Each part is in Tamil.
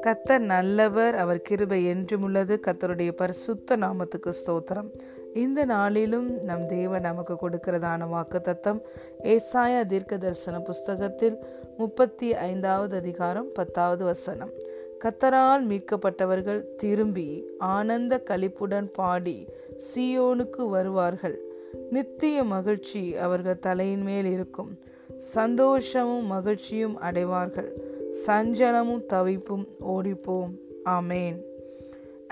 கத்தர் நல்லவர் அவர் கிருபை என்றும் உள்ளது. கத்தருடைய பரிசுத்த நாமத்துக்கு ஸ்தோத்திரம். இந்த நாளிலும் நம் தேவன் நமக்கு கொடுக்கிறதான வாக்கு தத்தம் ஏசாய தீர்க்க தரிசன புஸ்தகத்தில் முப்பத்தி ஐந்தாவது அதிகாரம் பத்தாவது வசனம். கத்தரால் மீட்கப்பட்டவர்கள் திரும்பி ஆனந்த கழிப்புடன் பாடி சியோனுக்கு வருவார்கள். நித்திய மகிழ்ச்சி அவர்கள் தலையின் மேல் இருக்கும். சந்தோஷமும் மகிழ்ச்சியும் அடைவார்கள் சஞ்சலமும் தவிப்பும் ஓடிப்போம் ஆமேன்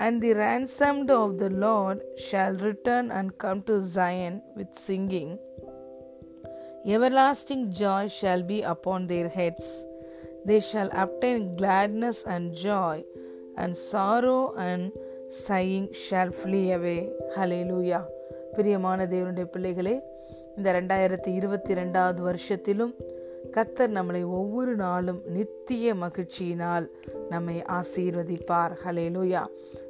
And the ransomed of the Lord shall return and come to Zion with singing. Everlasting joy shall be upon their heads. They shall obtain gladness and joy, and sorrow and sighing shall flee away. Hallelujah. பிரியமான தேவனுடைய பிள்ளைகளே இந்த ரெண்டாயிரத்தி இருபத்தி ரெண்டாவது வருஷத்திலும் கத்தர் நம்மளை ஒவ்வொரு நாளும் நித்திய மகிழ்ச்சியினால் நம்மை ஆசீர்வதிப்பார். ஹலேலோயா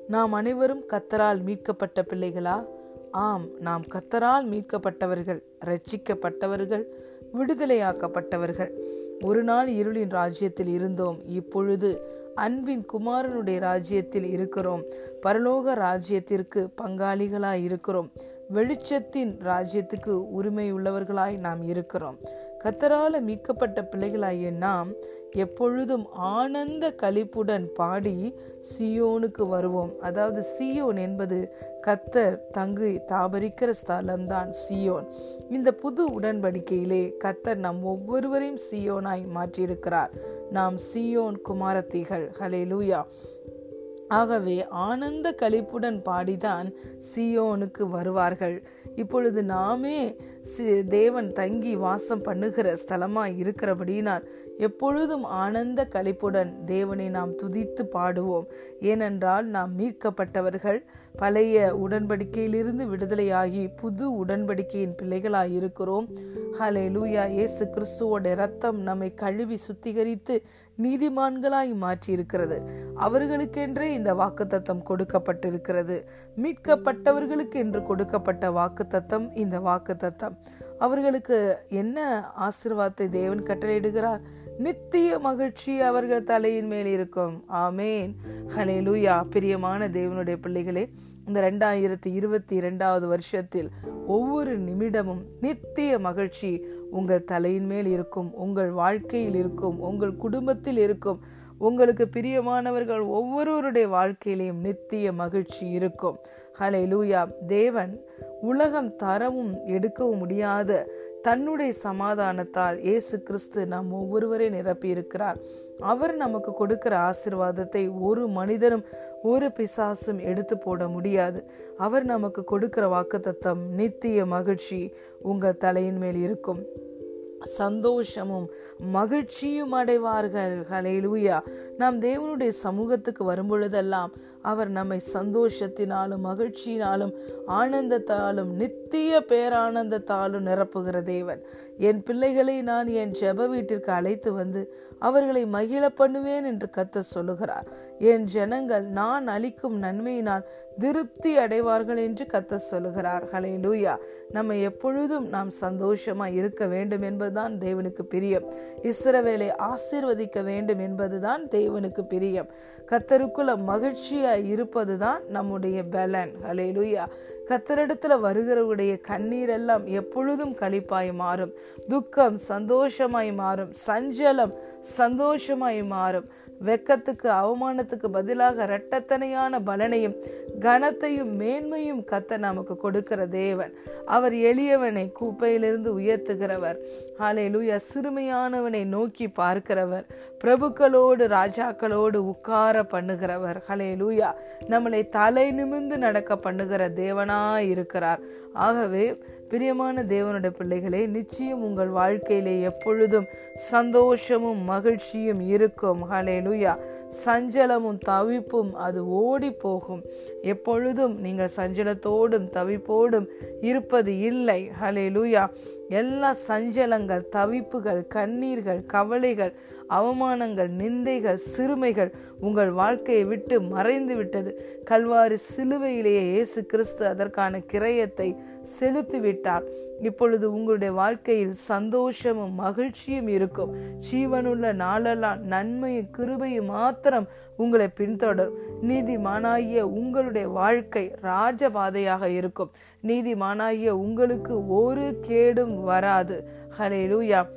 நாம் அனைவரும் கத்தரால் மீட்கப்பட்ட பிள்ளைகளா? ஆம் நாம் கத்தரால் மீட்கப்பட்டவர்கள் ரட்சிக்கப்பட்டவர்கள் விடுதலையாக்கப்பட்டவர்கள். ஒரு நாள் இருளின் ராஜ்யத்தில் இருந்தோம். இப்பொழுது அன்பின் குமாரனுடைய ராஜ்யத்தில் இருக்கிறோம். பரலோக ராஜ்யத்திற்கு பங்காளிகளாய் இருக்கிறோம். வெளிச்சத்தின் ராஜ்யத்துக்கு உரிமையுள்ளவர்களாய் நாம் இருக்கிறோம். கத்தரால மீட்கப்பட்ட பிள்ளைகளாகிய நாம் எப்பொழுதும் ஆனந்த கழிப்புடன் பாடி சியோனுக்கு வருவோம். அதாவது சியோன் என்பது கத்தர் தங்கு தாபரிக்கிற ஸ்தலம்தான் சியோன். இந்த புது உடன்படிக்கையிலே கத்தர் நம் ஒவ்வொருவரையும் சியோனாய் மாற்றியிருக்கிறார். நாம் சியோன் குமாரத்திகள். ஹலே லூயா ஆகவே ஆனந்த கழிப்புடன் பாடிதான் சியோனுக்கு வருவார்கள். இப்பொழுது நாமே தேவன் தங்கி வாசம் பண்ணுகிற ஸ்தலமாய் இருக்கிறபடியினால் எப்பொழுதும் ஆனந்த கழிப்புடன் தேவனை நாம் துதித்து பாடுவோம். ஏனென்றால் நாம் மீட்கப்பட்டவர்கள் பழைய உடன்படிக்கையிலிருந்து விடுதலையாகி புது உடன்படிக்கையின் பிள்ளைகளாய் இருக்கிறோம். ஹலே லூயா இயேசு கிறிஸ்துவோட ரத்தம் நம்மை கழுவி சுத்திகரித்து நீதிமான்களாய் மாற்றி இருக்கிறது அவர்களுக்கென்றே இந்த வாக்கு தத்தம் கொடுக்கப்பட்டிருக்கிறது. மீட்கப்பட்டவர்களுக்கு என்று கொடுக்கப்பட்ட வாக்கு தத்தம் இந்த வாக்கு தத்தம் அவர்களுக்கு என்ன ஆசிர்வாதத்தை தேவன் கட்டளையிடுகிறார்? நித்திய மகிழ்ச்சி அவர்கள் தலையின் மேல் இருக்கும். ஆமேன். ஹலே லூயா பிரியமான தேவனுடைய பிள்ளைகளே இந்த ரெண்டாயிரத்தி இருபத்தி இரண்டாவது வருஷத்தில் ஒவ்வொரு நிமிடமும் நித்திய மகிழ்ச்சி உங்கள் தலையின் மேல் இருக்கும் உங்கள் வாழ்க்கையில் இருக்கும் உங்கள் குடும்பத்தில் இருக்கும் உங்களுக்கு பிரியமானவர்கள் ஒவ்வொருவருடைய வாழ்க்கையிலையும் நித்திய மகிழ்ச்சி இருக்கும். ஹலே லூயா தேவன் உலகம் தரவும் எடுக்கவும் முடியாத தன்னுடைய சமாதானத்தால் இயேசு கிறிஸ்து நாம் ஒவ்வொருவரை நிரப்பி இருக்கிறார் அவர் நமக்கு கொடுக்கிற ஆசிர்வாதத்தை ஒரு மனிதரும் ஒரு பிசாசும் எடுத்து போட முடியாது. அவர் நமக்கு கொடுக்கிற வாக்குத்தத்தம் நித்திய மகிழ்ச்சி உங்கள் தலையின் மேல் இருக்கும். சந்தோஷமும் மகிழ்ச்சியும் அடைவார்கள். ஹலேலூயா நாம் தேவனுடைய சமூகத்துக்கு வரும்பொழுதெல்லாம் அவர் நம்மை சந்தோஷத்தினாலும் மகிழ்ச்சியினாலும் ஆனந்தத்தாலும் நித்திய பேரானந்தத்தாலும் நிரப்புகிற தேவன். என் பிள்ளைகளை நான் என் ஜெப வீட்டிற்கு அழைத்து வந்து அவர்களை மகிழ பண்ணுவேன் என்று கத்த சொல்லுகிறார். என் ஜனங்கள் நான் அளிக்கும் நன்மையினால் திருப்தி அடைவார்கள் என்று கத்த சொல்லுகிறார். ஹலே லூயா நம்ம எப்பொழுதும் நாம் சந்தோஷமா இருக்க வேண்டும் என்பதுதான் தேவனுக்கு பிரியம். இஸ்ரவேலை ஆசீர்வதிக்க வேண்டும் என்பதுதான் தேவனுக்கு பிரியம். கத்தருக்குள்ள மகிழ்ச்சியா இருப்பது தான் நம்முடைய பலன். ஹலே லூயா கத்தரிடத்துல வருகிறவருடைய கண்ணீர் எல்லாம் எப்பொழுதும் கழிப்பாய் மாறும். துக்கம் சந்தோஷமாய் மாறும். சஞ்சலம் சந்தோஷமாய் மாறும். வெக்கத்துக்கு அவமானத்துக்கு பதிலாக இரட்டத்தனையான பலனையும் கனத்தையும் மேன்மையும் கத்த நமக்கு கொடுக்கிற தேவன். அவர் எளியவனை கூப்பையிலிருந்து உயர்த்துகிறவர். லூயா சிறுமையானவனை நோக்கி பார்க்கிறவர். பிரபுக்களோடு ராஜாக்களோடு உட்கார பண்ணுகிறவர். ஹலேலூயா நம்மளை தலை நிமிந்து நடக்க பண்ணுகிற தேவனாய் இருக்கிறார். ஆகவே பிரியமான தேவனுடைய பிள்ளைகளே நிச்சயம் உங்கள் வாழ்க்கையிலே எப்பொழுதும் சந்தோஷமும் மகிழ்ச்சியும் இருக்கும். ஹலேலூயா சஞ்சலமும் தவிப்பும் அது ஓடி போகும் எப்பொழுதும் நீங்கள் சஞ்சலத்தோடும் தவிப்போடும் இருப்பது இல்லை. ஹலே லூயா எல்லா சஞ்சலங்கள் தவிப்புகள் கண்ணீர்கள் கவலைகள் அவமானங்கள் நிந்தைகள் சிறுமைகள் உங்கள் வாழ்க்கையை விட்டு மறைந்து விட்டது. கல்வாரி சிலுவையிலேயே இயேசு கிறிஸ்து அதற்கான கிரயத்தை செலுத்திவிட்டார். இப்பொழுது உங்களுடைய வாழ்க்கையில் சந்தோஷமும் மகிழ்ச்சியும் இருக்கும். ஜீவனுள்ள நாளெல்லாம் நன்மையும் கிருபையும் மாத்திரம் உங்களை பின்தொடரும். நீதிமானாகிய உங்களுடைய வாழ்க்கை ராஜபாதையாக இருக்கும். நீதிமானாகிய உங்களுக்கு ஒரு கேடும் வராது. ஹலே லூயா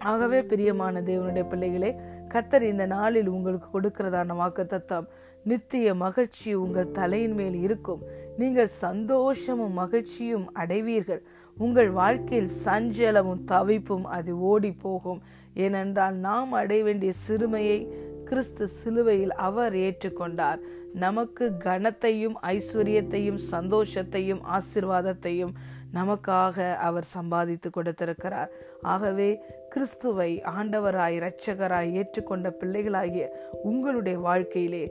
ஆகவே பிரியமான தேவனுடைய பிள்ளைகளே கத்தர் இந்த நாளில் உங்களுக்கு கொடுக்கிறதான வாக்கு தத்தம் நித்திய மகிழ்ச்சி உங்கள் தலையின் மேல் இருக்கும். நீங்கள் சந்தோஷமும் மகிழ்ச்சியும் அடைவீர்கள். உங்கள் வாழ்க்கையில் சஞ்சலமும் தவிப்பும் அது ஓடி போகும் ஏனென்றால் நாம் அடைய வேண்டிய சிறுமையை கிறிஸ்து சிலுவையில் அவர் ஏற்றுக்கொண்டார். நமக்கு கனத்தையும் ஐஸ்வர்யத்தையும் சந்தோஷத்தையும் ஆசிர்வாதத்தையும் நமக்காக அவர் சம்பாதித்து கொடுத்திருக்கிறார். ஆகவே கிறிஸ்துவை ஆண்டவராய் இரட்சகராய் ஏற்றுக்கொண்ட பிள்ளைகளாகிய உங்களுடைய வாழ்க்கையிலே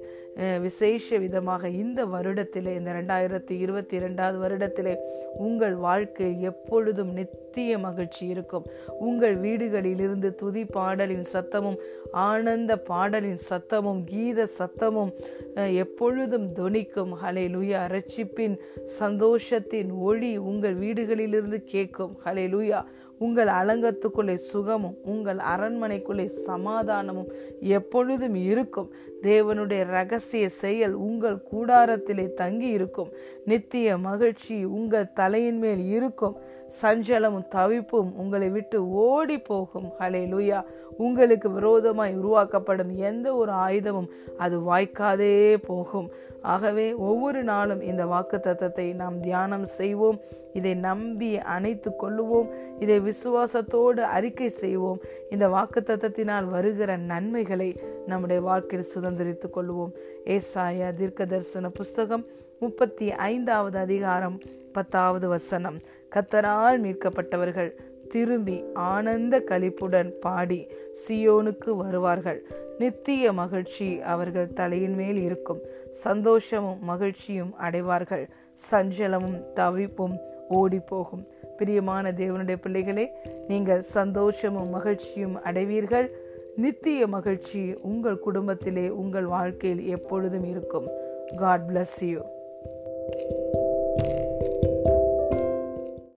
விசேஷ விதமாக இந்த வருடத்திலே இந்த ரெண்டாயிரத்தி இருபத்தி இரண்டாவது வருடத்திலே உங்கள் வாழ்க்கை எப்பொழுதும் நித்திய மகிழ்ச்சி இருக்கும். உங்கள் வீடுகளிலிருந்து துதி பாடலின் சத்தமும் ஆனந்த பாடலின் சத்தமும் கீத சத்தமும் எப்பொழுதும் துணிக்கும். ஹலே லுயா ரட்சிப்பின் சந்தோஷத்தின் ஒளி உங்கள் வீடுகளிலிருந்து கேட்கும். ஹலே லுயா உங்கள் அலங்கத்துக்குள்ளே சுகமும் உங்கள் அரண்மனைக்குள்ளே சமாதானமும் எப்பொழுதும் இருக்கும். தேவனுடைய ரகசிய செயல் உங்கள் கூடாரத்திலே தங்கி இருக்கும் நித்திய மகிழ்ச்சி உங்கள் தலையின் மேல் இருக்கும். சஞ்சலமும் தவிப்பும் உங்களை விட்டு ஓடி போகும் ஹலே லுயா உங்களுக்கு விரோதமாய் உருவாக்கப்படும் எந்த ஒரு ஆயுதமும் அது வாய்க்காதே போகும். ஆகவே ஒவ்வொரு நாளும் இந்த வாக்கு தத்தத்தை நாம் தியானம் செய்வோம். இதை நம்பி அணைத்து கொள்ளுவோம். இதை விசுவாசத்தோடு அறிக்கை செய்வோம். இந்த வாக்கு தத்தத்தினால் வருகிற நன்மைகளை நம்முடைய வாழ்க்கையில் சுதந்திரித்துக் கொள்வோம். ஏசாய தீர்க்க தரிசன புஸ்தகம் முப்பத்தி ஐந்தாவது அதிகாரம் பத்தாவது வசனம். கத்தரால் மீட்கப்பட்டவர்கள் திரும்பி ஆனந்த கழிப்புடன் பாடி சியோனுக்கு வருவார்கள். நித்திய மகிழ்ச்சி அவர்கள் தலையின் மேல் இருக்கும். சந்தோஷமும் மகிழ்ச்சியும் அடைவார்கள். சஞ்சலமும் தவிப்பும் ஓடி போகும் பிரியமான தேவனுடைய பிள்ளைகளே நீங்கள் சந்தோஷமும் மகிழ்ச்சியும் அடைவீர்கள். நித்திய மகிழ்ச்சி உங்கள் குடும்பத்திலே உங்கள் வாழ்க்கையில் எப்பொழுதும் இருக்கும். God bless you